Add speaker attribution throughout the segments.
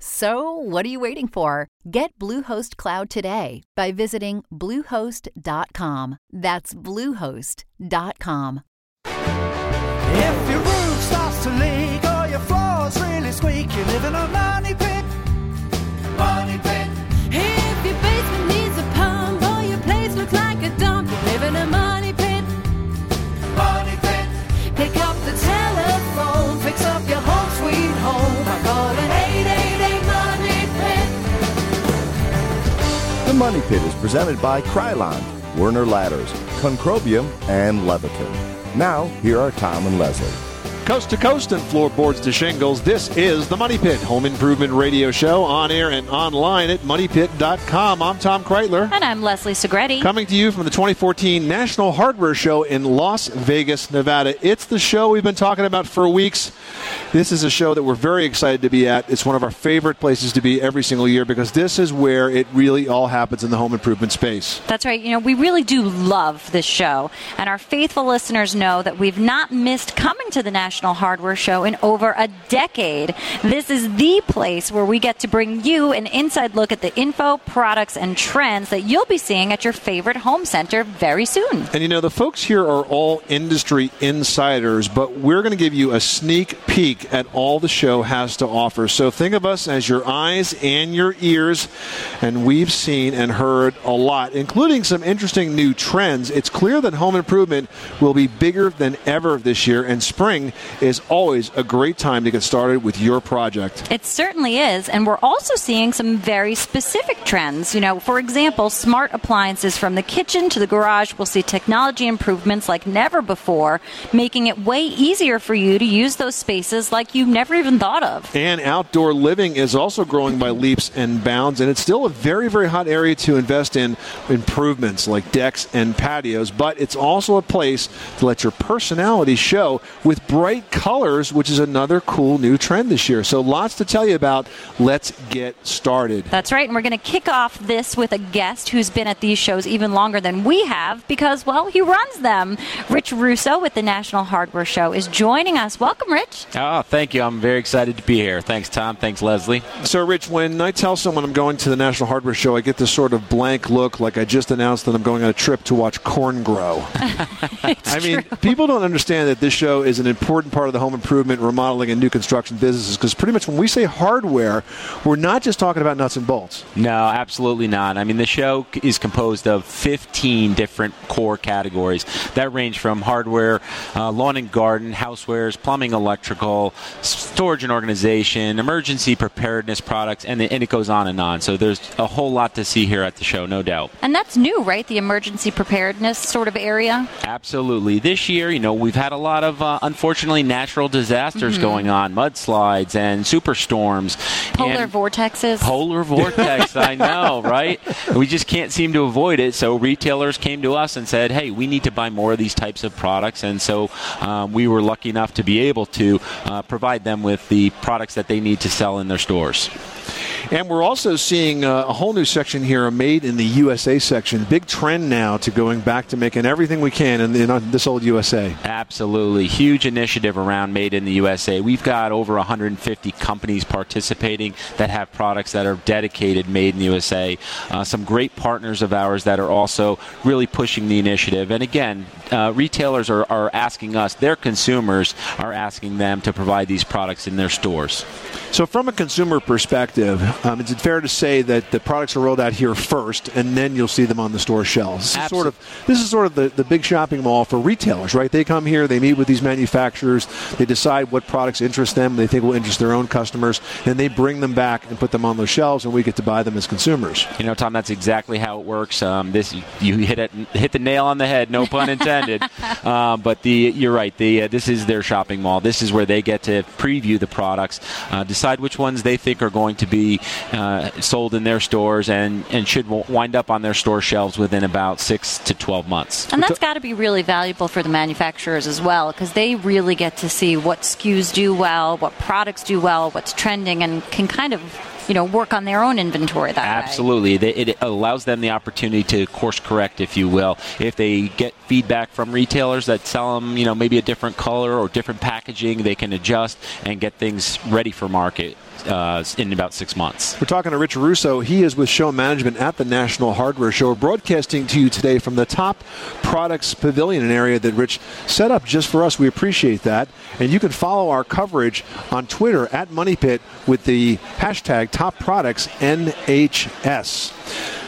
Speaker 1: So, what are you waiting for? Get Bluehost Cloud today by visiting Bluehost.com. That's Bluehost.com.
Speaker 2: If your roof starts to leak or your floor's really squeaky, living on 90 Money Pit
Speaker 3: is presented by Krylon, Werner Ladders, Concrobium, and Leviton. Now, here are Tom and Leslie.
Speaker 4: Coast to coast and floorboards to shingles, this is the Money Pit Home Improvement Radio Show on air and online at moneypit.com. I'm Tom Kraeutler.
Speaker 5: And I'm Leslie Segrete.
Speaker 4: Coming to you from the 2014 National Hardware Show in Las Vegas, Nevada. It's the show we've been talking about for weeks. This is a show that we're very excited to be at. It's one of our favorite places to be every single year because this is where it really all happens in the home improvement space.
Speaker 5: That's right. You know, we really do love this show. And our faithful listeners know that we've not missed coming to the National Hardware Show in over a decade. This is the place where we get to bring you an inside look at the info, products, and trends that you'll be seeing at your favorite home center very soon.
Speaker 4: And you know, the folks here are all industry insiders, but we're going to give you a sneak peek at all the show has to offer. So think of us as your eyes and your ears, and we've seen and heard a lot, including some interesting new trends. It's clear that home improvement will be bigger than ever this year, and spring is always a great time to get started with your project.
Speaker 5: It certainly is, and we're also seeing some very specific trends. You know, for example, smart appliances from the kitchen to the garage will see technology improvements like never before, making it way easier for you to use those spaces like you've never even thought of.
Speaker 4: And outdoor living is also growing by leaps and bounds, and it's still a very, very hot area to invest in improvements like decks and patios, but it's also a place to let your personality show with bright colors, which is another cool new trend this year. So lots to tell you about. Let's get started.
Speaker 5: That's right, and we're going to kick off this with a guest who's been at these shows even longer than we have because, well, he runs them. Rich Russo with the National Hardware Show is joining us. Welcome, Rich.
Speaker 6: Oh, thank you. I'm very excited to be here. Thanks, Tom. Thanks, Leslie.
Speaker 4: So, Rich, when I tell someone I'm going to the National Hardware Show, I get this sort of blank look like I just announced that I'm going on a trip to watch corn grow. I mean, people don't understand that this show is an important part of the home improvement, remodeling, and new construction businesses because pretty much when we say hardware, we're not just talking about nuts and bolts.
Speaker 6: No, absolutely not. I mean, the show is composed of 15 different core categories that range from hardware, uh, lawn and garden, housewares, plumbing, electrical, storage and organization, emergency preparedness products, and, the, and it goes on and on. So there's a whole lot to see here at the show, no doubt.
Speaker 5: And that's new, right? The emergency preparedness sort of area.
Speaker 6: Absolutely. This year, you know, we've had a lot of, uh, unfortunately, natural disasters
Speaker 5: Mm-hmm.
Speaker 6: going on mudslides and superstorms.
Speaker 5: Polar
Speaker 6: and
Speaker 5: vortexes.
Speaker 6: Polar vortex, I know, right? We just can't seem to avoid it. So retailers came to us and said, "Hey, we need to buy more of these types of products." And so um, we were lucky enough to be able to uh, provide them with the products that they need to sell in their stores.
Speaker 4: And we're also seeing uh, a whole new section here, a Made in the USA section. Big trend now to going back to making everything we can in, in this old USA.
Speaker 6: Absolutely. Huge initiative around Made in the USA. We've got over 150 companies participating that have products that are dedicated Made in the USA. Uh, some great partners of ours that are also really pushing the initiative. And again, uh, retailers are, are asking us, their consumers are asking them to provide these products in their stores.
Speaker 4: So, from a consumer perspective, Um, is it fair to say that the products are rolled out here first, and then you'll see them on the store shelves? This is sort of this is sort of the, the big shopping mall for retailers, right? They come here, they meet with these manufacturers, they decide what products interest them, they think will interest their own customers, and they bring them back and put them on those shelves, and we get to buy them as consumers.
Speaker 6: You know, Tom, that's exactly how it works. Um, this you hit it, hit the nail on the head. No pun intended. um, but the you're right. The uh, this is their shopping mall. This is where they get to preview the products, uh, decide which ones they think are going to be uh, sold in their stores, and and should wind up on their store shelves within about six to twelve months.
Speaker 5: And that's got to be really valuable for the manufacturers as well, because they really get to see what SKUs do well, what products do well, what's trending, and can kind of, you know, work on their own inventory that.
Speaker 6: Absolutely. They- It allows them the opportunity to course correct, if you will. If they get feedback from retailers that sell them, you know, maybe a different color or different packaging, they can adjust and get things ready for market uh, in about six months.
Speaker 4: We're talking to Rich Russo. He is with show management at the National Hardware Show. Broadcasting to you today from the top products pavilion, an area that Rich set up just for us. We appreciate that. And you can follow our coverage on Twitter at Money Pit with the hashtag Top Products NHS.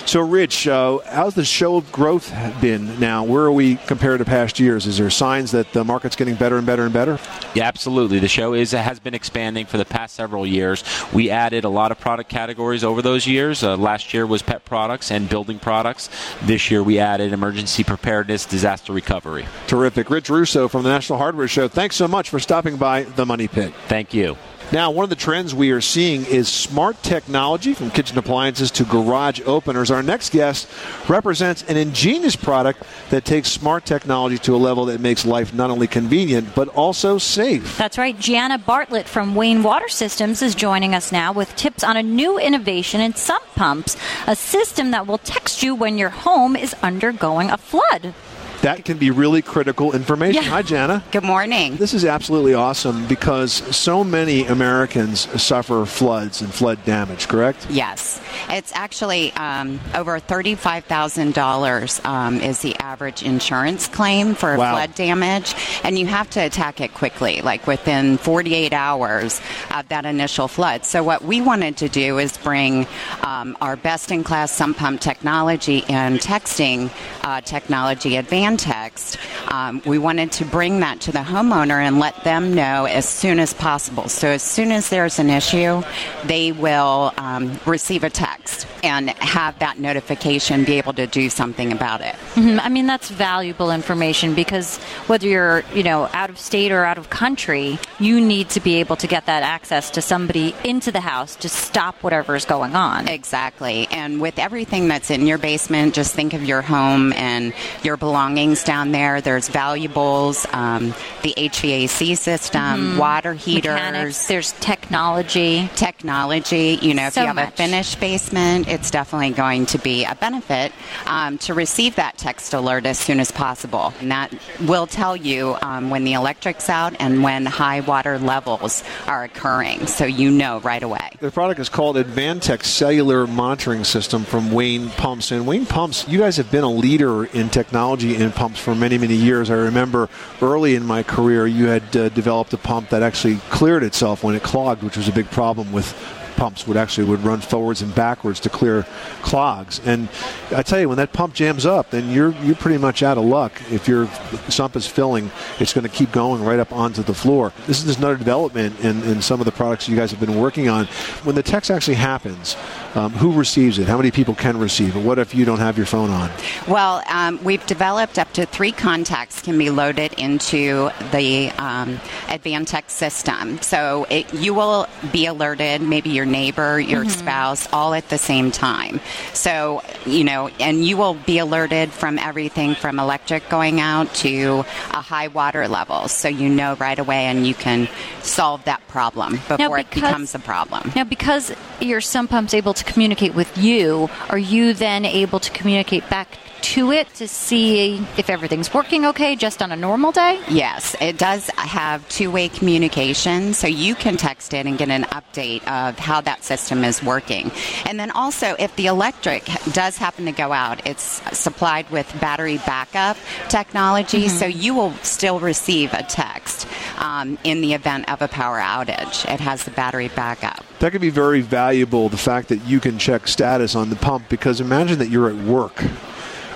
Speaker 4: So, Rich, uh, how's the show growth been now? Where are we compared to past years? Is there signs that the market's getting better and better and better?
Speaker 6: Yeah, absolutely. The show is has been expanding for the past several years. We added a lot of product categories over those years. Uh, last year was pet products and building products. This year we added emergency preparedness, disaster recovery.
Speaker 4: Terrific. Rich Russo from the National Hardware Show. Thanks so much for stopping by the Money Pit.
Speaker 6: Thank you.
Speaker 4: Now, one of the trends we are seeing is smart technology from kitchen appliances to garage openers. Our next guest represents an ingenious product that takes smart technology to a level that makes life not only convenient, but also safe.
Speaker 5: That's right. Gianna Bartlett from Wayne Water Systems is joining us now with tips on a new innovation in sump pumps, a system that will text you when your home is undergoing a flood.
Speaker 4: That can be really critical information.
Speaker 5: Yeah.
Speaker 4: Hi, Jana.
Speaker 7: Good morning.
Speaker 4: This is absolutely awesome because so many Americans suffer floods and flood damage, correct?
Speaker 7: Yes, it's actually um, over thirty-five thousand dollars um, is the average insurance claim for
Speaker 4: Wow.
Speaker 7: flood damage, and you have to attack it quickly, like within forty-eight hours of that initial flood. So what we wanted to do is bring um, our best-in-class sump pump technology and texting uh, technology, Advantext. Um, we wanted to bring that to the homeowner and let them know as soon as possible. So as soon as there's an issue, they will um, receive a text and have that notification, be able to do something about it.
Speaker 5: Mhm. I mean, that's valuable information because whether you're, you know, out of state or out of country, you need to be able to get that access to somebody into the house to stop whatever is going on.
Speaker 7: Exactly. And with everything that's in your basement, just think of your home and your belongings down there. There's valuables, um, the HVAC system, water heaters.
Speaker 5: Mechanics, there's technology.
Speaker 7: technology. You know, if you have
Speaker 5: much.
Speaker 7: a finished basement, it's definitely going to be a benefit um, to receive that text alert as soon as possible. And that will tell you um, when the electric's out and when high water levels are occurring, so you know right away.
Speaker 4: The product is called Advantext Cellular Monitoring System from Wayne Pumps. And Wayne Pumps, you guys have been a leader in technology pumps for many, many years. I remember early in my career, you had uh, developed a pump that actually cleared itself when it clogged, which was a big problem with pumps would actually would run forwards and backwards to clear clogs. And I tell you, when that pump jams up, then you're you're pretty much out of luck. If your sump is filling, it's going to keep going right up onto the floor. This is another development in, in some of the products you guys have been working on. When the text actually happens, um, who receives it? How many people can receive it? What if you don't have your phone on?
Speaker 7: Well, um, we've developed up to three contacts can be loaded into the um, Advantext system. So it, you will be alerted, maybe your neighbor, your mm-hmm. spouse, all at the same time. So, you know, and you will be alerted from everything from electric going out to a high water level. So you know right away and you can solve that problem before it
Speaker 5: because-
Speaker 7: becomes a problem.
Speaker 5: Now, because your sump pump's able to communicate with you, are you then able to communicate back to it to see if everything's working okay just on a normal day?
Speaker 7: Yes, it does have two way communication, so you can text it and get an update of how that system is working. And then also, if the electric does happen to go out, it's supplied with battery backup technology, so you will still receive a text um, in the event of a power outage. It has the battery backup.
Speaker 4: That could be very valuable, the fact that you can check status on the pump, because imagine that you're at work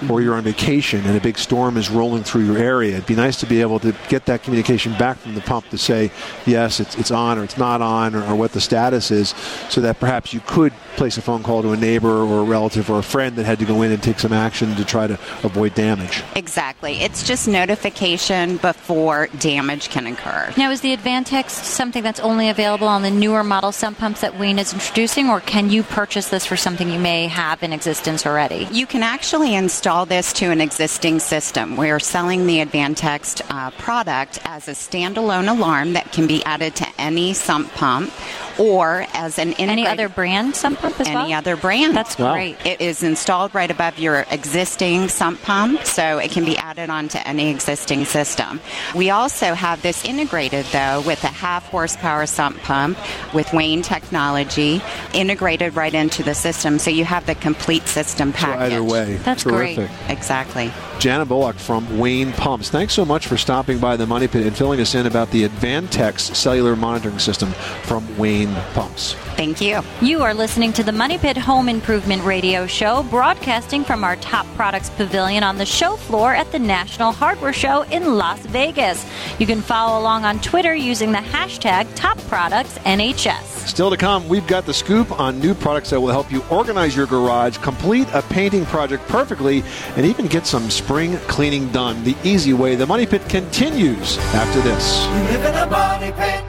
Speaker 4: or you're on vacation and a big storm is rolling through your area. It'd be nice to be able to get that communication back from the pump to say, yes, it's, it's on or it's not on or, or what the status is, so that perhaps you could place a phone call to a neighbor or a relative or a friend that had to go in and take some action to try to avoid damage.
Speaker 7: Exactly. It's just notification before damage can occur.
Speaker 5: Now, is the Advantext something that's only available on the newer model sump pumps that Wayne is introducing, or can you purchase this for something you may have in existence already?
Speaker 7: You can actually install this to an existing system. We're selling the Advantext uh, product as a standalone alarm that can be added to any sump pump or as an
Speaker 5: Any other brand sump pump as
Speaker 7: any
Speaker 5: well?
Speaker 7: Any other brand.
Speaker 5: That's Wow. great.
Speaker 7: It is installed right above your existing sump pump, so it can be added onto any existing system. We also have this integrated though with a half horsepower sump pump with Wayne technology integrated right into the system, so you have the complete system
Speaker 4: So
Speaker 7: package.
Speaker 4: either way, that's terrific.
Speaker 7: Exactly.
Speaker 4: Jana Bullock from Wayne Pumps. Thanks so much for stopping by the Money Pit and filling us in about the Advantext cellular monitoring system from Wayne Pumps.
Speaker 7: Thank you.
Speaker 5: You are listening to the Money Pit Home Improvement Radio Show, broadcasting from our Top Products Pavilion on the show floor at the National Hardware Show in Las Vegas. You can follow along on Twitter using the hashtag TopProductsNHS.
Speaker 4: Still to come, we've got the scoop on new products that will help you organize your garage, complete a painting project perfectly, and even get some spring cleaning done the easy way. The Money Pit continues after this.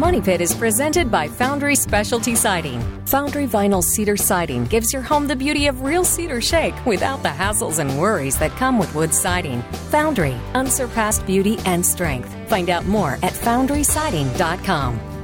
Speaker 2: Money Pit
Speaker 8: is presented by Foundry Specialty Siding. Foundry Vinyl Cedar Siding gives your home the beauty of real cedar shake without the hassles and worries that come with wood siding. Foundry, unsurpassed beauty and strength. Find out more at foundrysiding.com.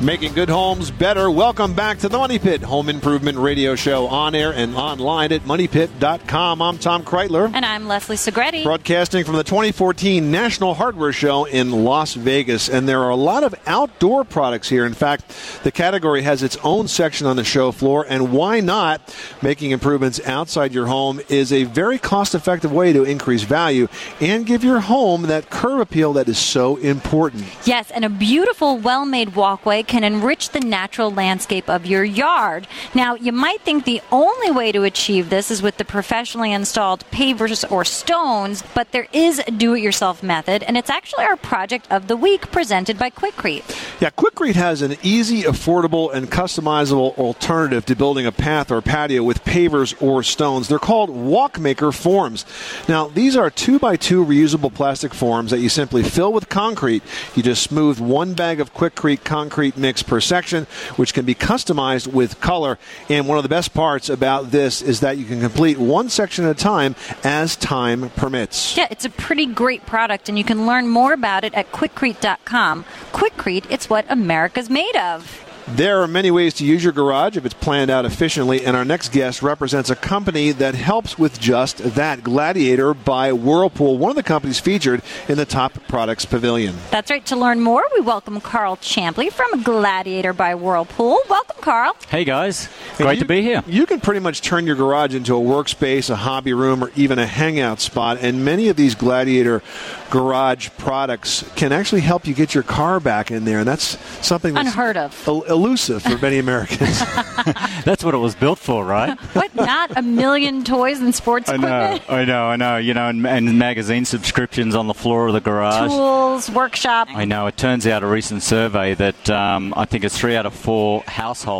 Speaker 4: Making good homes better. Welcome back to the Money Pit Home Improvement Radio Show on air and online at moneypit.com. I'm Tom Kraeutler.
Speaker 5: And I'm Leslie Segrete.
Speaker 4: Broadcasting from the 2014 National Hardware Show in Las Vegas. And there are a lot of outdoor products here. In fact, the category has its own section on the show floor. And why not? Making improvements outside your home is a very cost effective way to increase value and give your home that curb appeal that is so important.
Speaker 5: Yes, and a beautiful, well made walkway can enrich the natural landscape of your yard. Now, you might think the only way to achieve this is with the professionally installed pavers or stones, but there is a do it yourself method, and it's actually our project of the week presented by Quikrete.
Speaker 4: Yeah, Quikrete has an easy, affordable, and customizable alternative to building a path or patio with pavers or stones. They're called Walkmaker forms. Now, these are two by two reusable plastic forms that you simply fill with concrete. You just smooth one bag of Quikrete concrete mix per section, which can be customized with color. And one of the best parts about this is that you can complete one section at a time as time permits.
Speaker 5: Yeah, it's a pretty great product, and you can learn more about it at quikrete.com. Quikrete, it's what America's made of.
Speaker 4: There are many ways to use your garage if it's planned out efficiently, and our next guest represents a company that helps with just that. Gladiator by Whirlpool, one of the companies featured in the Top Products Pavilion.
Speaker 5: That's right. To learn more, we welcome Carl Champley from Gladiator by Whirlpool. Welcome, Carl.
Speaker 9: Hey guys, great
Speaker 4: you-
Speaker 9: to be here.
Speaker 4: You can pretty much turn your garage into a workspace, a hobby room, or even a hangout spot. And many of these Gladiator garage products can actually help you get your car back in there. And that's something that's
Speaker 5: Unheard of.
Speaker 4: el- elusive for many Americans.
Speaker 9: That's what it was built for, right?
Speaker 5: What? Not a million toys and sports
Speaker 9: I know. I know, I know. You know, and, and magazine subscriptions on the floor of the garage.
Speaker 5: Tools, workshop.
Speaker 9: I know. It turns out a recent survey that um, I think it's three out of four households.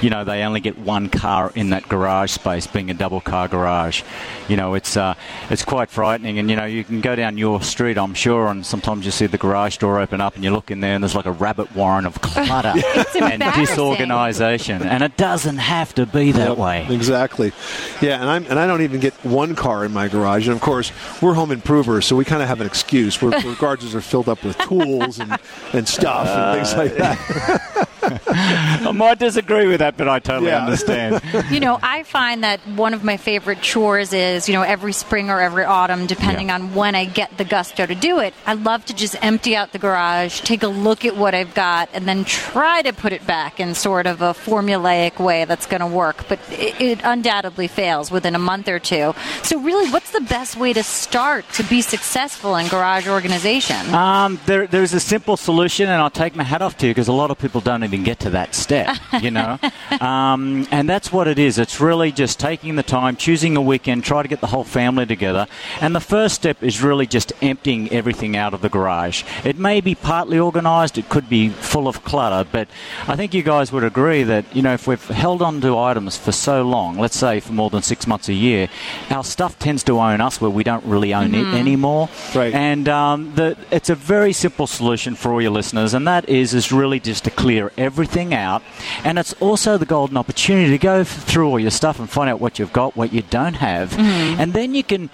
Speaker 9: You know, they only get one car in that garage space, being a double car garage. You know, it's uh, it's quite frightening. And you know, you can go down your street, I'm sure, and sometimes you see the garage door open up, and you look in there, and there's like a rabbit warren of clutter and disorganisation. And it doesn't have to be that
Speaker 4: Yep,
Speaker 9: way.
Speaker 4: Exactly. Yeah, and I'm and I don't even get one car in my garage. And of course, we're home improvers, so we kind of have an excuse. We're, our garages are filled up with tools and, and stuff and things like that.
Speaker 9: I might disagree with that, but I totally
Speaker 4: Yeah.
Speaker 9: understand.
Speaker 5: you know, I find that one of my favorite chores is, you know, every spring or every autumn, depending
Speaker 9: Yeah.
Speaker 5: on when I get the gusto to do it, I love to just empty out the garage, take a look at what I've got, and then try to put it back in sort of a formulaic way that's going to work. But it, it undoubtedly fails within a month or two. So, really, what's the best way to start to be successful in garage organization?
Speaker 9: Um, there, there's a simple solution, and I'll take my hat off to you because a lot of people don't even get to that step, you know. um, and that's what it is. It's really just taking the time, choosing a weekend, try to get the whole family together. And the first step is really just emptying everything out of the garage. It may be partly organised, it could be full of clutter, but I think you guys would agree that you know if we've held on to items for so long, let's say for more than six months a year, our stuff tends to own us where we don't really own it anymore.
Speaker 4: Right.
Speaker 9: And um, the, it's a very simple solution for all your listeners, and that is is really just to clear everything out. And it's also the golden opportunity to go through all your stuff and find out what you've got, what you don't have, and then you can.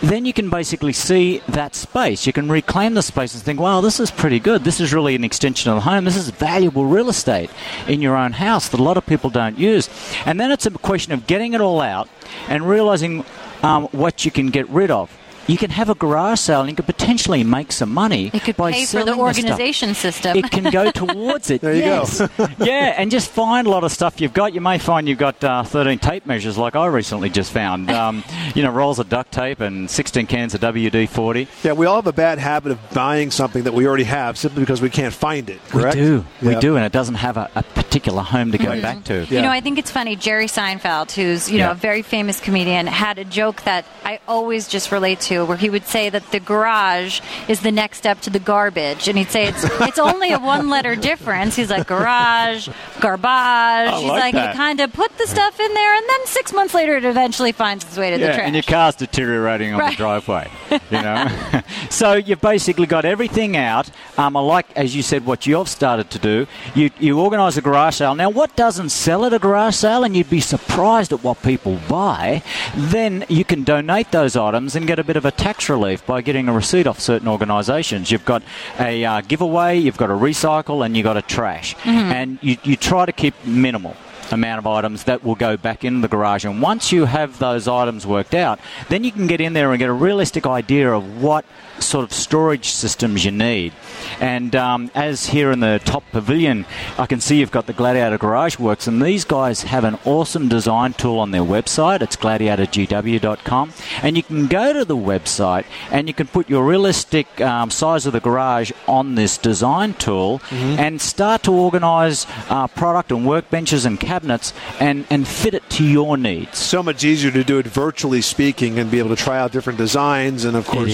Speaker 9: Then you can basically see that space. You can reclaim the space and think, wow, this is pretty good. This is really an extension of the home. This is valuable real estate in your own house that a lot of people don't use. And then it's a question of getting it all out and realizing um, what you can get rid of. You can have a garage sale and you could potentially make some money.
Speaker 5: it could
Speaker 9: by
Speaker 5: pay for the
Speaker 9: selling stuff.
Speaker 5: organization system.
Speaker 9: It can go towards it.
Speaker 4: There you go.
Speaker 9: yeah, and just find a lot of stuff you've got. You may find you've got uh, 13 tape measures, like I recently just found. Um, you know, rolls of duct tape and 16 cans of WD 40.
Speaker 4: Yeah, we all have a bad habit of buying something that we already have simply because we can't find it. Correct?
Speaker 9: We do. We do, and it doesn't have a, a particular home to go back to.
Speaker 4: Yeah.
Speaker 5: You know, I think it's funny. Jerry Seinfeld, who's you know a very famous comedian, had a joke that I always just relate to, where he would say that the garage is the next step to the garbage, and he'd say it's it's only a one-letter difference. He's like garage, garbage. He's
Speaker 9: like
Speaker 5: like
Speaker 9: that.
Speaker 5: you kind of put the stuff in there, and then six months later, it eventually finds its way to the trash.
Speaker 9: and your car's deteriorating on
Speaker 5: Right.
Speaker 9: the driveway. You know, so you've basically got everything out. Um, I like, as you said, what you've started to do. You you organise a garage sale. Now, what doesn't sell at a garage sale, and you'd be surprised at what people buy. Then you can donate those items and get a bit of a tax relief by getting a receipt off certain organisations. You've got a uh, giveaway, you've got a recycle, and you've got a trash, and you you try to keep minimal amount of items that will go back in the garage. And once you have those items worked out, then you can get in there and get a realistic idea of what sort of storage systems you need. And um, as here in the top pavilion, I can see you've got the Gladiator Garage Works, and these guys have an awesome design tool on their website. It's gladiatorgw.com, and you can go to the website and you can put your realistic um, size of the garage on this design tool and start to organise uh, product and workbenches and cabinets and, and fit it to your needs.
Speaker 4: so much easier to do it virtually speaking and be able to try out different designs and of course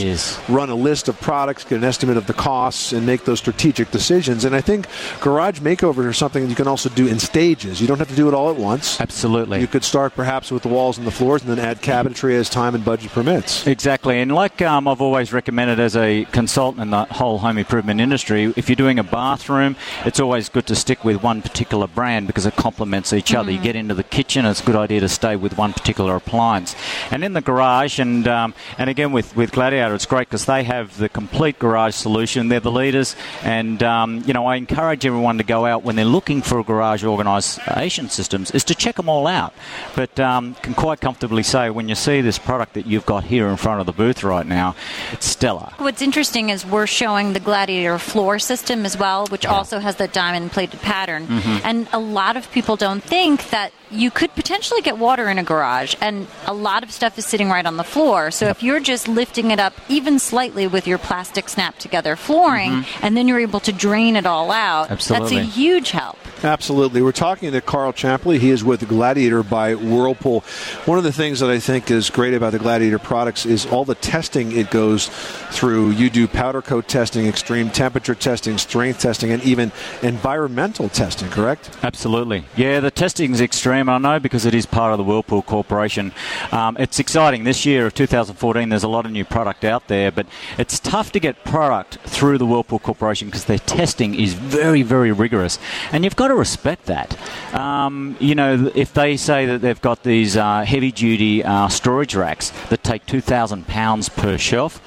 Speaker 4: run a list of products get an estimate of the costs and make those strategic decisions and i think garage makeovers are something you can also do in stages you don't have to do it all at once
Speaker 9: Absolutely.
Speaker 4: you could start perhaps with the walls and the floors and then add cabinetry as time and budget permits
Speaker 9: Exactly, and like um, I've always recommended as a consultant in the whole home improvement industry, if you're doing a bathroom, it's always good to stick with one particular brand because it complements each other. You get into the kitchen, it's a good idea to stay with one particular appliance. And in the garage, and um, and again with, with Gladiator, it's great because they have the complete garage solution. They're the leaders, and um, you know I encourage everyone to go out when they're looking for a garage organisation systems is to check them all out. But um, can quite comfortably say when you see this product that you've got here in front of the booth right now, it's stellar.
Speaker 5: What's interesting is we're showing the Gladiator floor system as well, which also has that diamond plated pattern.
Speaker 9: Mm-hmm.
Speaker 5: And a lot of people don't think that you could potentially get water in a garage, and a lot of stuff is sitting right on the floor. So if you're just lifting it up even slightly with your plastic snap together flooring, and then you're able to drain it all out,
Speaker 9: Mm-hmm. Absolutely.
Speaker 5: that's a huge help.
Speaker 4: Absolutely. We're talking to Carl Champley. He is with Gladiator by Whirlpool. One of the things that I think is great about the Gladiator products is all the testing it goes through. You do powder coat testing, extreme temperature testing, strength testing, and even environmental testing, correct?
Speaker 9: Absolutely. Yeah, the testing is extreme, I know, because it is part of the Whirlpool Corporation. Um, it's exciting. This year of 2014, there's a lot of new product out there, but it's tough to get product through the Whirlpool Corporation because their testing is very, very rigorous. And you've got to to respect that. Um, you know, if they say that they've got these uh, heavy duty uh, storage racks that take 2,000 pounds per shelf,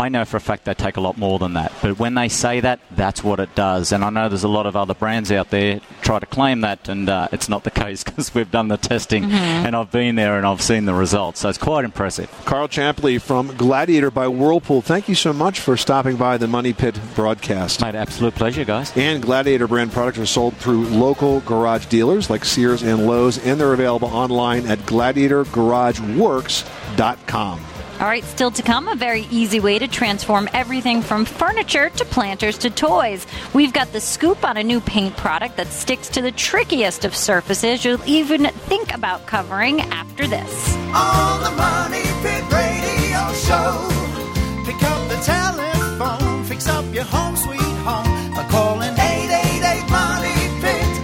Speaker 9: I know for a fact they take a lot more than that. But when they say that, that's what it does. And I know there's a lot of other brands out there try to claim that, and uh, it's not the case because we've done the testing and I've been there and I've seen the results. So it's quite impressive.
Speaker 4: Carl Champley from Gladiator by Whirlpool. Thank you so much for stopping by the Money Pit broadcast.
Speaker 9: My absolute pleasure, guys.
Speaker 4: And Gladiator brand products are sold through local garage dealers like Sears and Lowe's, and they're available online at gladiatorgarageworks.com.
Speaker 5: All right, still to come, a very easy way to transform everything from furniture to planters to toys. We've got the scoop on a new paint product that sticks to the trickiest of surfaces you'll even think about covering after this.
Speaker 2: On the Money Pit Radio Show. Pick up the telephone, fix up your home sweet home by calling 888 Money Pit.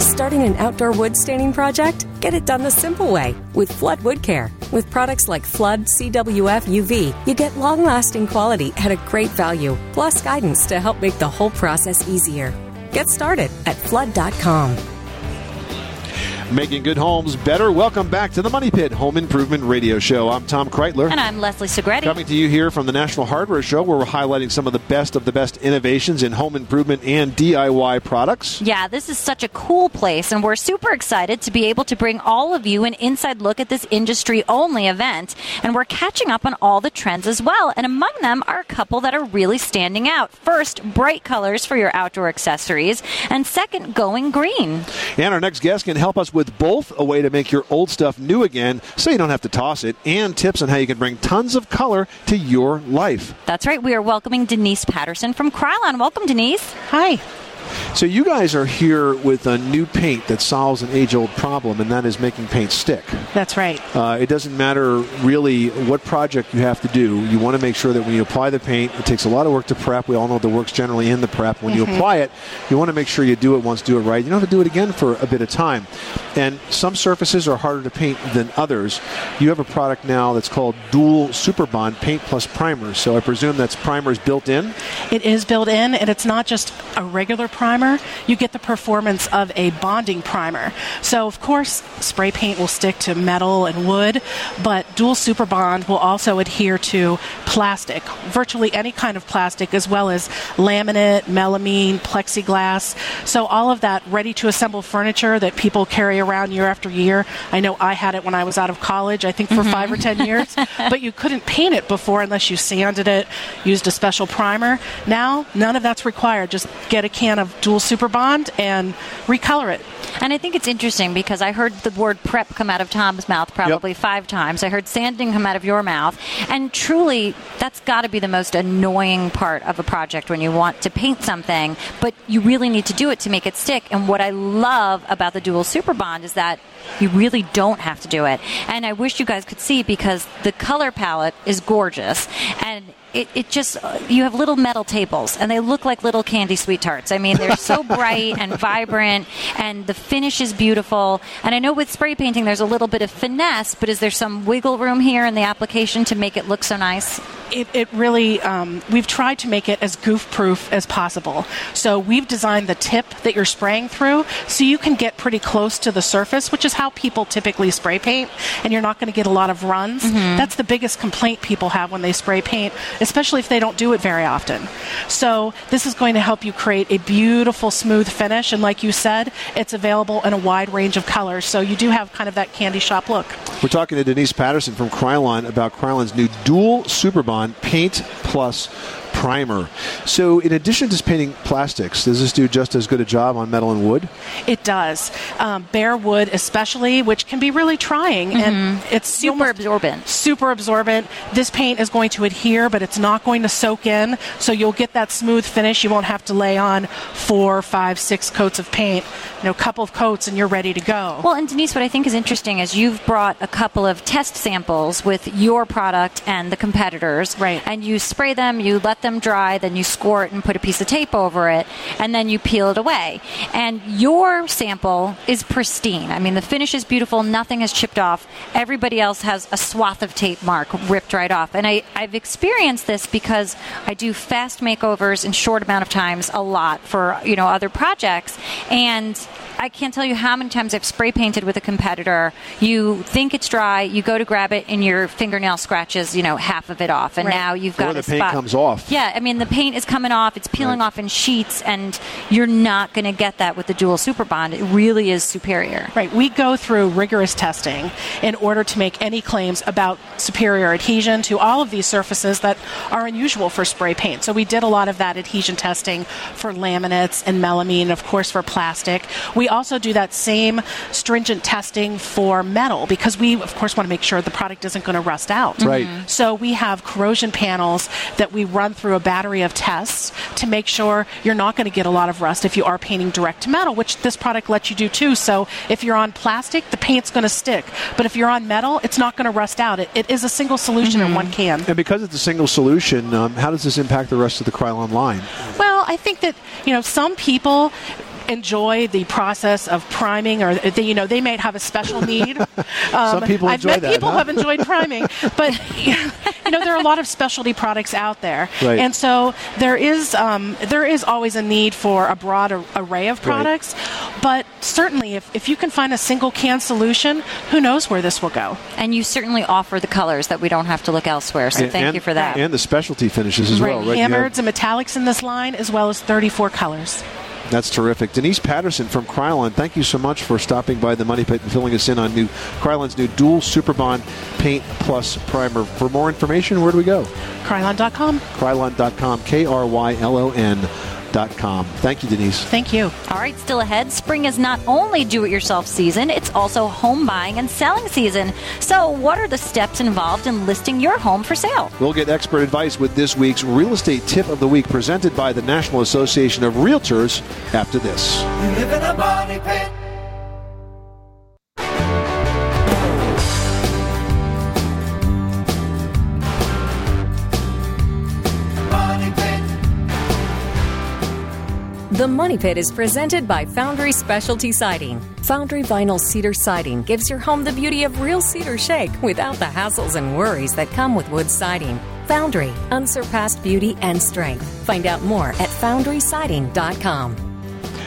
Speaker 8: Starting an outdoor wood staining project? Get it done the simple way with Flood Wood Care. With products like Flood CWF UV, you get long lasting quality at a great value, plus guidance to help make the whole process easier. Get started at flood.com.
Speaker 4: Making good homes better. Welcome back to the Money Pit Home Improvement Radio Show. I'm Tom Kraeutler.
Speaker 5: And I'm Leslie Segrete.
Speaker 4: Coming to you here from the National Hardware Show, where we're highlighting some of the best of the best innovations in home improvement and DIY products.
Speaker 5: Yeah, this is such a cool place, and we're super excited to be able to bring all of you an inside look at this industry only event. And we're catching up on all the trends as well. And among them are a couple that are really standing out. First, bright colors for your outdoor accessories, and second, going green.
Speaker 4: And our next guest can help us with both a way to make your old stuff new again so you don't have to toss it, and tips on how you can bring tons of color to your life.
Speaker 5: That's right, we are welcoming Denise Patterson from Krylon. Welcome, Denise.
Speaker 10: Hi.
Speaker 4: So, you guys are here with a new paint that solves an age old problem, and that is making paint stick.
Speaker 10: That's right.
Speaker 4: Uh, it doesn't matter really what project you have to do. You want to make sure that when you apply the paint, it takes a lot of work to prep. We all know the work's generally in the prep. When you apply it, you want to make sure you do it once, do it right. You don't have to do it again for a bit of time. And some surfaces are harder to paint than others. You have a product now that's called Dual Super Bond Paint Plus Primer. So I presume that's primers built in.
Speaker 10: It is built in, and it's not just a regular primer. You get the performance of a bonding primer. So, of course, spray paint will stick to metal and wood, but Dual Super Bond will also adhere to plastic, virtually any kind of plastic, as well as laminate, melamine, plexiglass. So, all of that ready to assemble furniture that people carry around year after year. I know I had it when I was out of college, I think for mm-hmm. five or ten years, but you couldn't paint it before unless you sanded it, used a special primer. Now, none of that's required. Just get a can of Dual Super Bond and recolor it.
Speaker 5: And I think it's interesting because I heard the word prep come out of Tom's mouth probably five times. I heard sanding come out of your mouth. And truly, that's got to be the most annoying part of a project when you want to paint something, but you really need to do it to make it stick. And what I love about the dual super bond is that you really don't have to do it. And I wish you guys could see because the color palette is gorgeous. And it, it just uh, you have little metal tables and they look like little candy sweet tarts. I mean they're so bright and vibrant and the finish is beautiful. And i know with spray painting there's a little bit of finesse but is there some wiggle room here in the application to make it look so nice
Speaker 10: It, it really, um, we've tried to make it as goof proof as possible. So we've designed the tip that you're spraying through so you can get pretty close to the surface, which is how people typically spray paint, and you're not going to get a lot of runs. That's the biggest complaint people have when they spray paint, especially if they don't do it very often. So this is going to help you create a beautiful, smooth finish, and like you said, it's available in a wide range of colors. So you do have kind of that candy shop look.
Speaker 4: We're talking to Denise Patterson from Krylon about Krylon's new Dual Super Bond Paint Plus Primer. So, in addition to painting plastics, does this do just as good a job on metal and wood?
Speaker 10: It does. Um, bare wood, especially, which can be really trying, and it's
Speaker 5: super
Speaker 10: almost
Speaker 5: absorbent
Speaker 10: super absorbent. This paint is going to adhere, but it's not going to soak in, so you'll get that smooth finish. You won't have to lay on four, five, six coats of paint. You know, a couple of coats, and you're ready to go.
Speaker 5: Well, and Denise, what I think is interesting is you've brought a couple of test samples with your product and the competitors.
Speaker 10: Right.
Speaker 5: And you spray them, you let them them dry, then you score it and put a piece of tape over it, and then you peel it away. And your sample is pristine. I mean, the finish is beautiful, nothing has chipped off. Everybody else has a swath of tape mark ripped right off. And I, I've experienced this because I do fast makeovers in short amount of times a lot for, you know, other projects. And I can't tell you how many times I've spray painted with a competitor. You think it's dry, you go to grab it, and your fingernail scratches, you know, half of it off, and
Speaker 4: Right.
Speaker 5: now you've got
Speaker 4: Or the
Speaker 5: a
Speaker 4: paint
Speaker 5: spot.
Speaker 4: comes off.
Speaker 5: Yeah, I mean the paint is coming off, it's peeling
Speaker 4: Right.
Speaker 5: off in sheets, and you're not going to get that with the dual super bond. It really is superior.
Speaker 10: Right. We go through rigorous testing in order to make any claims about superior adhesion to all of these surfaces that are unusual for spray paint. So we did a lot of that adhesion testing for laminates and melamine, of course, for plastic. We also do that same stringent testing for metal because we, of course, want to make sure the product isn't going to rust out.
Speaker 4: Right. Mhm.
Speaker 10: So we have corrosion panels that we run through a battery of tests to make sure you're not going to get a lot of rust if you are painting direct to metal, which this product lets you do too. So if you're on plastic, the paint's going to stick. But if you're on metal, it's not going to rust out. It, it is a single solution in one can.
Speaker 4: And because it's a single solution, um, how does this impact the rest of the Krylon line?
Speaker 10: Well, I think that you know some people enjoy the process of priming, or they, you know they may have a special need. Um,
Speaker 4: Some people
Speaker 10: I've
Speaker 4: enjoy
Speaker 10: met
Speaker 4: that,
Speaker 10: people
Speaker 4: huh?
Speaker 10: who have enjoyed priming, but you know there are a lot of specialty products out there,
Speaker 4: Right.
Speaker 10: and so there is um, there is always a need for a broad ar- array of
Speaker 5: Right.
Speaker 10: products. But certainly, if, if you can find a single can solution, who knows where this will go?
Speaker 5: And you certainly offer the colors that we don't have to look elsewhere. So
Speaker 4: And-
Speaker 5: thank
Speaker 4: and-
Speaker 5: you for that.
Speaker 4: And the specialty finishes as well, right? You have-
Speaker 10: and metallics in this line, as well as 34 colors.
Speaker 4: That's terrific. Denise Patterson from Krylon, thank you so much for stopping by the Money Pit and filling us in on new Krylon's new Dual Superbond Paint Plus Primer. For more information, where do we go?
Speaker 10: Krylon.com.
Speaker 4: Krylon.com, K R Y L O N.com. Thank you, Denise.
Speaker 10: Thank you.
Speaker 5: All right, still ahead. Spring is not only do it yourself season, it's also home buying and selling season. So, what are the steps involved in listing your home for sale?
Speaker 4: We'll get expert advice with this week's Real Estate Tip of the Week presented by the National Association of Realtors after this.
Speaker 8: The Money Pit is presented by Foundry Specialty Siding. Foundry Vinyl Cedar Siding gives your home the beauty of real cedar shake without the hassles and worries that come with wood siding. Foundry, unsurpassed beauty and strength. Find out more at foundrysiding.com.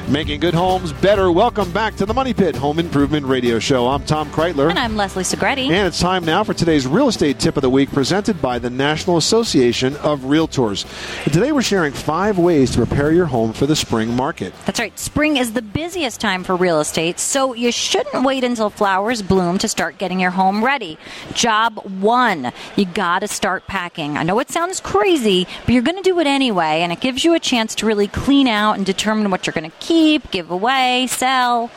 Speaker 4: Making good homes better. Welcome back to the Money Pit Home Improvement Radio Show. I'm Tom Kraeutler.
Speaker 5: And I'm Leslie Segrete.
Speaker 4: And it's time now for today's real estate tip of the week presented by the National Association of Realtors. Today we're sharing five ways to prepare your home for the spring market.
Speaker 5: That's right. Spring is the busiest time for real estate, so you shouldn't wait until flowers bloom to start getting your home ready. Job one, you got to start packing. I know it sounds crazy, but you're going to do it anyway, and it gives you a chance to really clean out and determine what you're going to keep, give away, sell.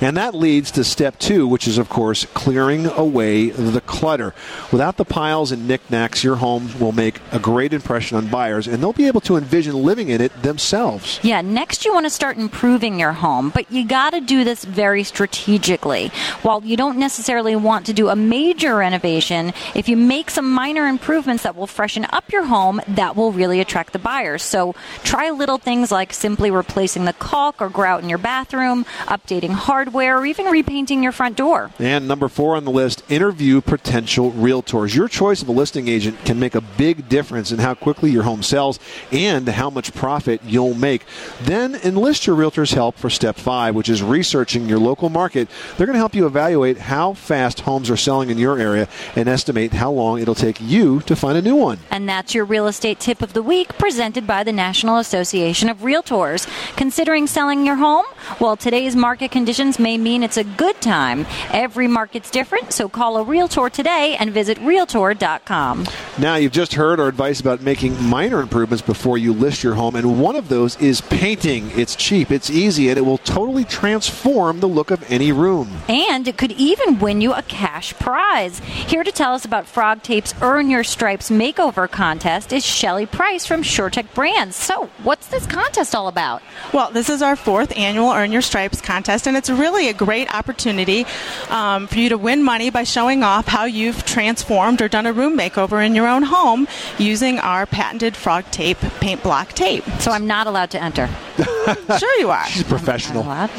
Speaker 4: And that leads to step two, which is, of course, clearing away the clutter. Without the piles and knickknacks, your home will make a great impression on buyers, and they'll be able to envision living in it themselves.
Speaker 5: Yeah, next you want to start improving your home, but you got to do this very strategically. While you don't necessarily want to do a major renovation, if you make some minor improvements that will freshen up your home, that will really attract the buyers. So try little things like simply replacing the caulk or grout in your bathroom, updating hardware, or even repainting your front door.
Speaker 4: And number four on the list, interview potential realtors. Your choice of a listing agent can make a big difference in how quickly your home sells and how much profit you'll make. Then enlist your realtor's help for step five, which is researching your local market. They're going to help you evaluate how fast homes are selling in your area and estimate how long it'll take you to find a new one.
Speaker 5: And that's your real estate tip of the week presented by the National Association of Realtors. Considering selling your home? Well, today's market conditions may mean it's a good time. Every market's different, so call a realtor today and visit realtor.com.
Speaker 4: Now, you've just heard our advice about making minor improvements before you list your home, and one of those is painting. It's cheap, it's easy, and it will totally transform the look of any room.
Speaker 5: And it could even win you a cash prize. Here to tell us about Frog Tape's Earn Your Stripes Makeover Contest is Shelly Price from ShurTech Brands. So, what's this contest all about?
Speaker 11: Well, this is our fourth annual Earn Your Stripes contest, and it's really a great opportunity um, for you to win money by showing off how you've transformed or done a room makeover in your own home using our patented frog tape paint block tape.
Speaker 5: So I'm not allowed to enter.
Speaker 11: sure, you are.
Speaker 4: She's professional.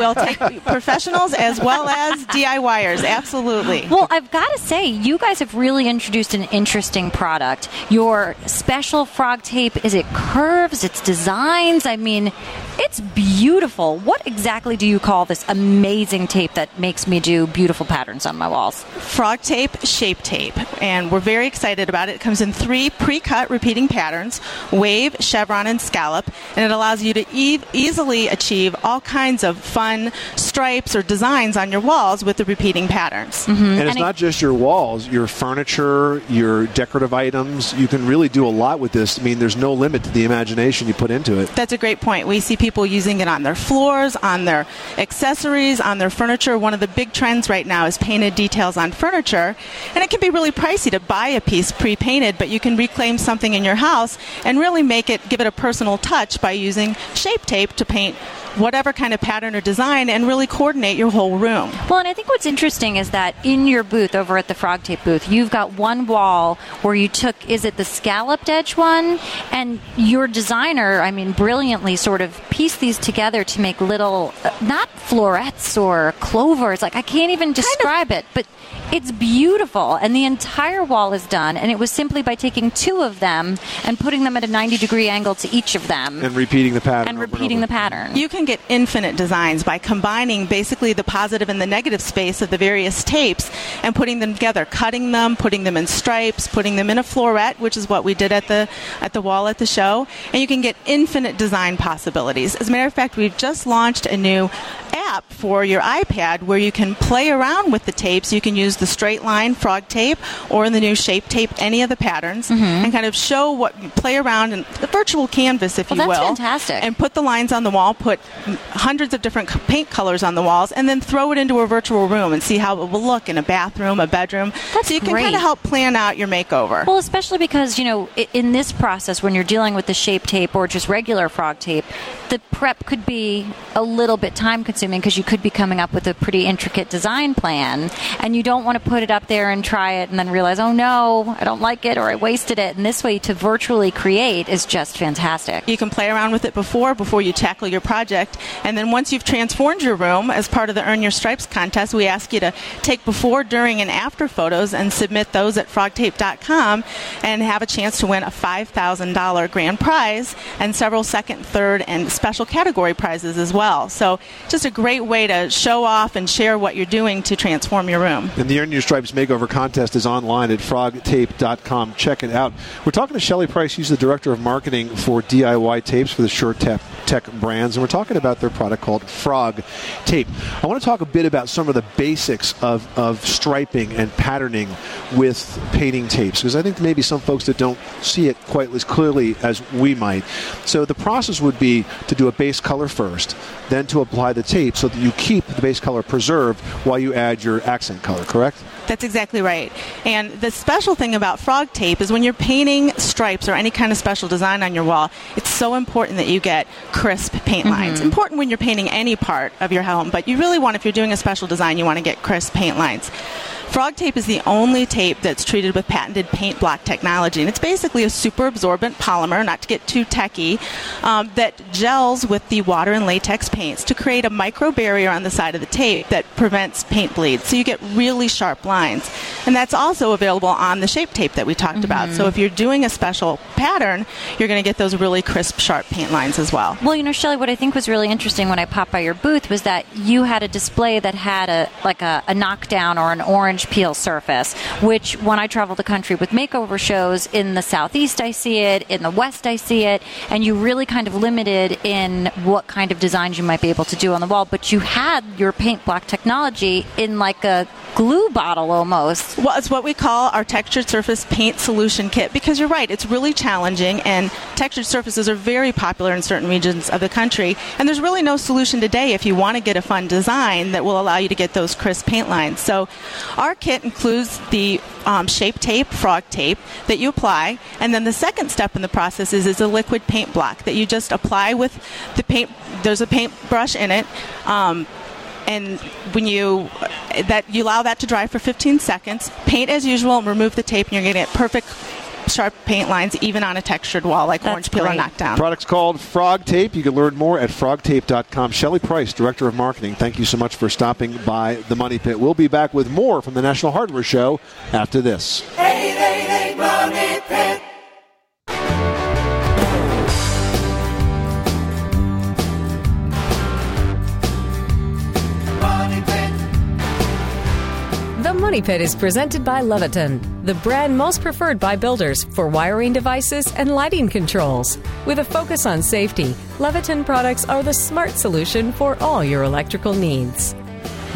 Speaker 11: we'll take professionals as well as DIYers. Absolutely.
Speaker 5: Well, I've got to say, you guys have really introduced an interesting product. Your special frog tape is it curves, it's designs. I mean, it's beautiful. What exactly do you call this amazing tape that makes me do beautiful patterns on my walls?
Speaker 11: Frog tape, shape tape, and we're very excited about it. It comes in three pre-cut repeating patterns: wave, chevron, and scallop, and it allows you to e- easily achieve all kinds of fun stripes or designs on your walls with the repeating patterns. Mm-hmm.
Speaker 4: And it's not just your walls, your furniture, your decorative items. You can really do a lot with this. I mean, there's no limit to the imagination you put into it.
Speaker 11: That's a great point. We see people using it on their floors, on their accessories, on their furniture. One of the big trends right now is painted details on furniture. And it can be really pricey to buy a piece pre painted, but you can reclaim something in your house and really make it, give it a personal touch by using shape tape to paint whatever kind of pattern or design and really coordinate your whole room.
Speaker 5: Well, and I think what's interesting is that in your booth over at the Frog Tape booth, you've got one wall where you took, is it the scalloped edge one? And your designer, I mean, brilliantly sort of pieced these together to make little, uh, not florets or clovers. Like, I can't even describe it, but it's beautiful. And the entire wall is done. And it was simply by taking two of them and putting them at a 90 degree angle to each of them
Speaker 4: And repeating the pattern.
Speaker 5: and repeating
Speaker 4: over.
Speaker 5: the pattern.
Speaker 11: You can get infinite designs by combining basically the positive and the negative space of the various tapes and putting them together, cutting them, putting them in stripes, putting them in a floret, which is what we did at the at the wall at the show, and you can get infinite design possibilities. As a matter of fact, we've just launched a new app for your iPad where you can play around with the tapes. You can use the straight line frog tape or the new shape tape, any of the patterns, mm-hmm. and kind of show what play around in the virtual canvas, if
Speaker 5: Well,
Speaker 11: you will.
Speaker 5: that's fantastic.
Speaker 11: And put the lines on the wall, put hundreds of different paint colors on the walls, and then throw it into a virtual room and see how it will look in a bathroom, a bedroom.
Speaker 5: That's
Speaker 11: so you can kind of help plan out your makeover.
Speaker 5: Well, especially because, you know, in this process, when you're dealing with the shape tape or just regular frog tape, the prep could be a little bit time consuming because you could be coming up with a pretty intricate design plan and you don't want to put it up there and try it and then realize, oh no, I don't like it or I wasted it. And this way to virtually create is just fantastic.
Speaker 11: You can play around with it before before you tackle your project, and then once you've transformed your room as part of the Earn Your Stripes contest, we ask you to take before, during, and after photos and submit those at frogtape.com and have a chance to win a $5,000 grand prize and several second, third, and special category prizes as well. So just a great way to show off and share what you're doing to transform your room.
Speaker 4: And the Earn Your Stripes Makeover Contest is online at frogtape.com. Check it out. We're talking to Shelly Price. She's the Director of Marketing for DIY Tapes for the ShurTech, Tech brands. And we're talking about their product called Frog Tape. I want to talk a bit about some of the basics of, of striping and patterning with painting tapes because I think maybe some folks that don't see it quite as clearly as we might. So the process would be to do a base color first, then to apply the tape so that you keep the base color preserved while you add your accent color, correct?
Speaker 11: That's exactly right. And the special thing about frog tape is when you're painting stripes or any kind of special design on your wall, it's so important that you get crisp paint mm-hmm. lines. Important when you're painting any part of your home, but you really want, if you're doing a special design, you want to get crisp paint lines. Frog tape is the only tape that's treated with patented paint block technology, and it's basically a super absorbent polymer, not to get too techy, um, that gels with the water and latex paints to create a micro barrier on the side of the tape that prevents paint bleed. So you get really sharp lines. And that's also available on the shape tape that we talked about. So if you're doing a special pattern, you're going to get those really crisp, sharp paint lines as well.
Speaker 5: Well, you know, Shelly, what I think was really interesting when I popped by your booth was that you had a display that had a like a, a knockdown or an orange peel surface, which when I travel the country with makeover shows in the southeast I see it, in the west I see it, and you really kind of limited in what kind of designs you might be able to do on the wall, but you had your paint block technology in like a glue bottle almost.
Speaker 11: Well, it's what we call our textured surface paint solution kit because you're right, it's really challenging and textured surfaces are very popular in certain regions of the country. And there's really no solution today if you want to get a fun design that will allow you to get those crisp paint lines. So our kit includes the um, shape tape, frog tape that you apply, and then the second step in the process is, is a liquid paint block that you just apply with the paint. There's a paint brush in it. Um, and when you that you allow that to dry for 15 seconds, paint as usual, and remove the tape, and you're going to get perfect sharp paint lines even on a textured wall like orange peel or knockdown.
Speaker 4: Product's called Frog Tape. You can learn more at frogtape.com. Shelley Price, Director of Marketing, thank you so much for stopping by the Money Pit. We'll be back with more from the National Hardware Show after this.
Speaker 2: 888 Money Pit. Money Pit
Speaker 8: is presented by Leviton, the brand most preferred by builders for wiring devices and lighting controls. With a focus on safety, Leviton products are the smart solution for all your electrical needs.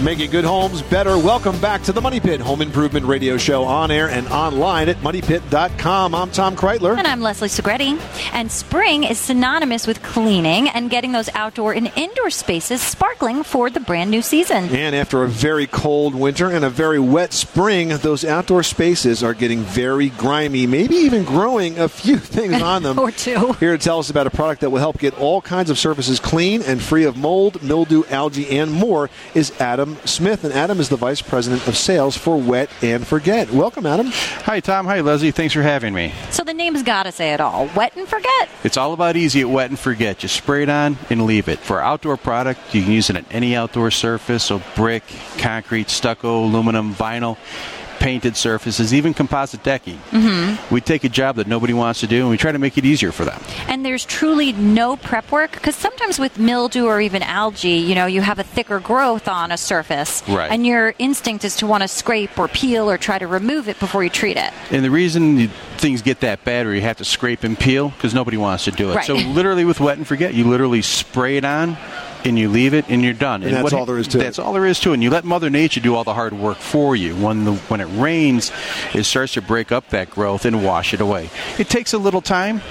Speaker 4: Making good homes better. Welcome back to the Money Pit Home Improvement Radio Show on air and online at moneypit.com. I'm Tom Kraeutler.
Speaker 5: And I'm Leslie Segrete. And spring is synonymous with cleaning and getting those outdoor and indoor spaces sparkling for the brand new season.
Speaker 4: And after a very cold winter and a very wet spring, those outdoor spaces are getting very grimy, maybe even growing a few things on them.
Speaker 5: or two.
Speaker 4: Here to tell us about a product that will help get all kinds of surfaces clean and free of mold, mildew, algae, and more is Adam Smith. And Adam is the Vice President of Sales for Wet and Forget. Welcome, Adam.
Speaker 12: Hi, Tom. Hi, Leslie. Thanks for having me.
Speaker 5: So the name's got to say it all. Wet and forget.
Speaker 12: It's all about easy at wet and forget. Just spray it on and leave it. For outdoor product, you can use it on any outdoor surface, so brick, concrete, stucco, aluminum, vinyl, painted surfaces, even composite decking.
Speaker 5: Mm-hmm.
Speaker 12: We take a job that nobody wants to do and we try to make it easier for them.
Speaker 5: And there's truly no prep work because sometimes with mildew or even algae, you know, you have a thicker growth on a surface.
Speaker 12: Right.
Speaker 5: And your instinct is to want to scrape or peel or try to remove it before you treat it.
Speaker 12: And the reason you- things get that bad or you have to scrape and peel because nobody wants to do it.
Speaker 5: Right.
Speaker 12: So literally with wet and forget, you literally spray it on and you leave it and you're done.
Speaker 4: And that's all there is to it.
Speaker 12: That's all there is to it. And you let Mother Nature do all the hard work for you. When the when it rains, it starts to break up that growth and wash it away. It takes a little time,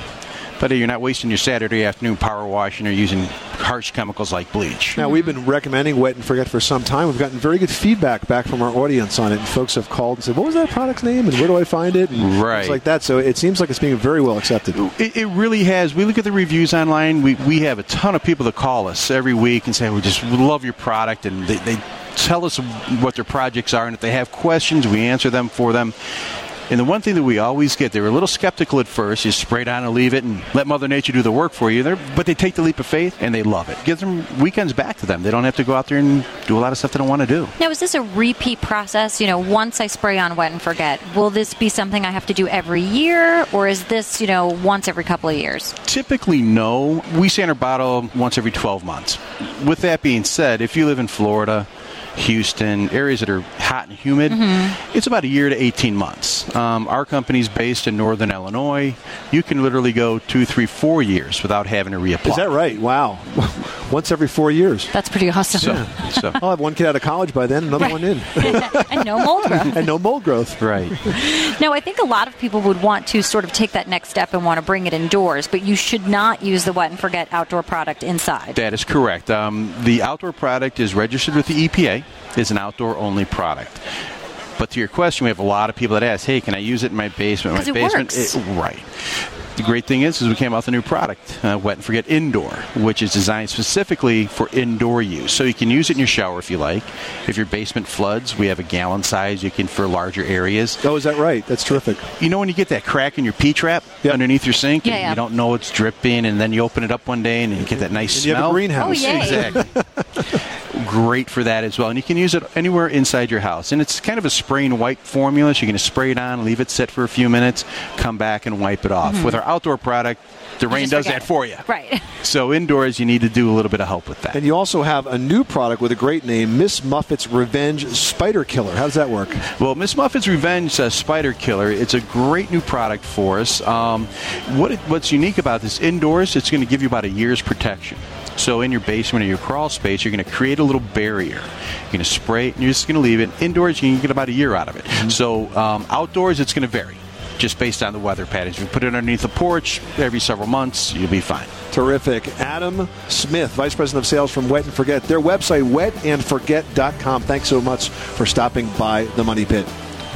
Speaker 12: but you're not wasting your Saturday afternoon power washing or using harsh chemicals like bleach.
Speaker 4: Now, we've been recommending Wet and Forget for some time. We've gotten very good feedback back from our audience on it. And folks have called and said, What was that product's name? And where do I find it? And
Speaker 12: Right.
Speaker 4: things like that. So it seems like it's being very well accepted.
Speaker 12: It, it really has. We look at the reviews online. We, we have a ton of people that call us every week and say, we just love your product. And they, they tell us what their projects are. And if they have questions, we answer them for them. And the one thing that we always get, they were a little skeptical at first. You spray it on and leave it and let Mother Nature do the work for you. They're, but they take the leap of faith and they love it. Give them weekends back to them. They don't have to go out there and do a lot of stuff they don't want to do.
Speaker 5: Now, is this a repeat process? You know, once I spray on wet and forget, will this be something I have to do every year, or is this, you know, once every couple of years?
Speaker 12: Typically, no. We sand our bottle once every 12 months. With that being said, if you live in Florida, Houston, areas that are hot and humid, it's about a year to 18 months. Um, our company's based in northern Illinois. You can literally go two, three, four years without having to reapply.
Speaker 4: Is that right? Wow. Once every four years.
Speaker 5: That's pretty awesome.
Speaker 12: So, so
Speaker 4: I'll have one kid out of college by then, another one in.
Speaker 5: and no mold growth.
Speaker 4: and no mold growth.
Speaker 12: Right.
Speaker 5: Now, I think a lot of people would want to sort of take that next step and want to bring it indoors, but you should not use the wet and forget outdoor product inside.
Speaker 12: That is correct. Um, the outdoor product is registered with the EPA. It's an outdoor only product. But to your question, we have a lot of people that ask, "Hey, can I use it in my basement?" my
Speaker 5: it
Speaker 12: basement,
Speaker 5: works.
Speaker 12: right. The great thing is, is we came out with a new product, uh, Wet and Forget Indoor, which is designed specifically for indoor use. So you can use it in your shower if you like. If your basement floods, we have a gallon size. You can for larger areas.
Speaker 4: Oh, is that right? That's terrific.
Speaker 12: You know when you get that crack in your P trap
Speaker 4: Yep.
Speaker 12: underneath your sink,
Speaker 5: Yeah,
Speaker 12: and
Speaker 5: yeah.
Speaker 12: you don't know it's dripping, and then you open it up one day and you get that nice
Speaker 4: And you
Speaker 12: smell.
Speaker 4: have a greenhouse.
Speaker 5: Oh, yay.
Speaker 12: Exactly. Great for that as well. And you can use it anywhere inside your house. And it's kind of a spray and wipe formula. So you're going to spray it on, leave it sit for a few minutes, come back and wipe it off. With our outdoor product, the rain
Speaker 5: Mm-hmm.
Speaker 12: does that
Speaker 5: it.
Speaker 12: for you.
Speaker 5: Right.
Speaker 12: So indoors, you need to do a little bit of help with that.
Speaker 4: And you also have a new product with a great name, Miss Muffet's Revenge Spider Killer. How does that work?
Speaker 12: Well, Miss Muffet's Revenge uh, Spider Killer, it's a great new product for us. Um, what it, what's unique about this indoors, it's going to give you about a year's protection. So in your basement or your crawl space, you're going to create a little barrier. You're going to spray it, and you're just going to leave it. Indoors, you can get about a year out of it. So um, outdoors, it's going to vary, just based on the weather patterns. If you put it underneath the porch every several months, you'll be fine.
Speaker 4: Terrific. Adam Smith, Vice President of Sales from Wet and Forget. Their website, wetandforget.com. Thanks so much for stopping by the Money Pit.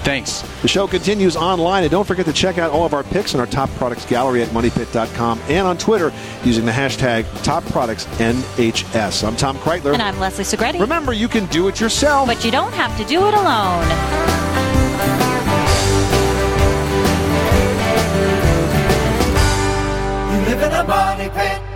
Speaker 12: Thanks.
Speaker 4: The show continues online, and don't forget to check out all of our picks in our top products gallery at moneypit.com and on Twitter using the hashtag TopProductsNHS. I'm Tom Kraeutler.
Speaker 5: And I'm Leslie Segrete.
Speaker 4: Remember, you can do it yourself.
Speaker 5: But you don't have to do it alone.
Speaker 2: You live in a money pit.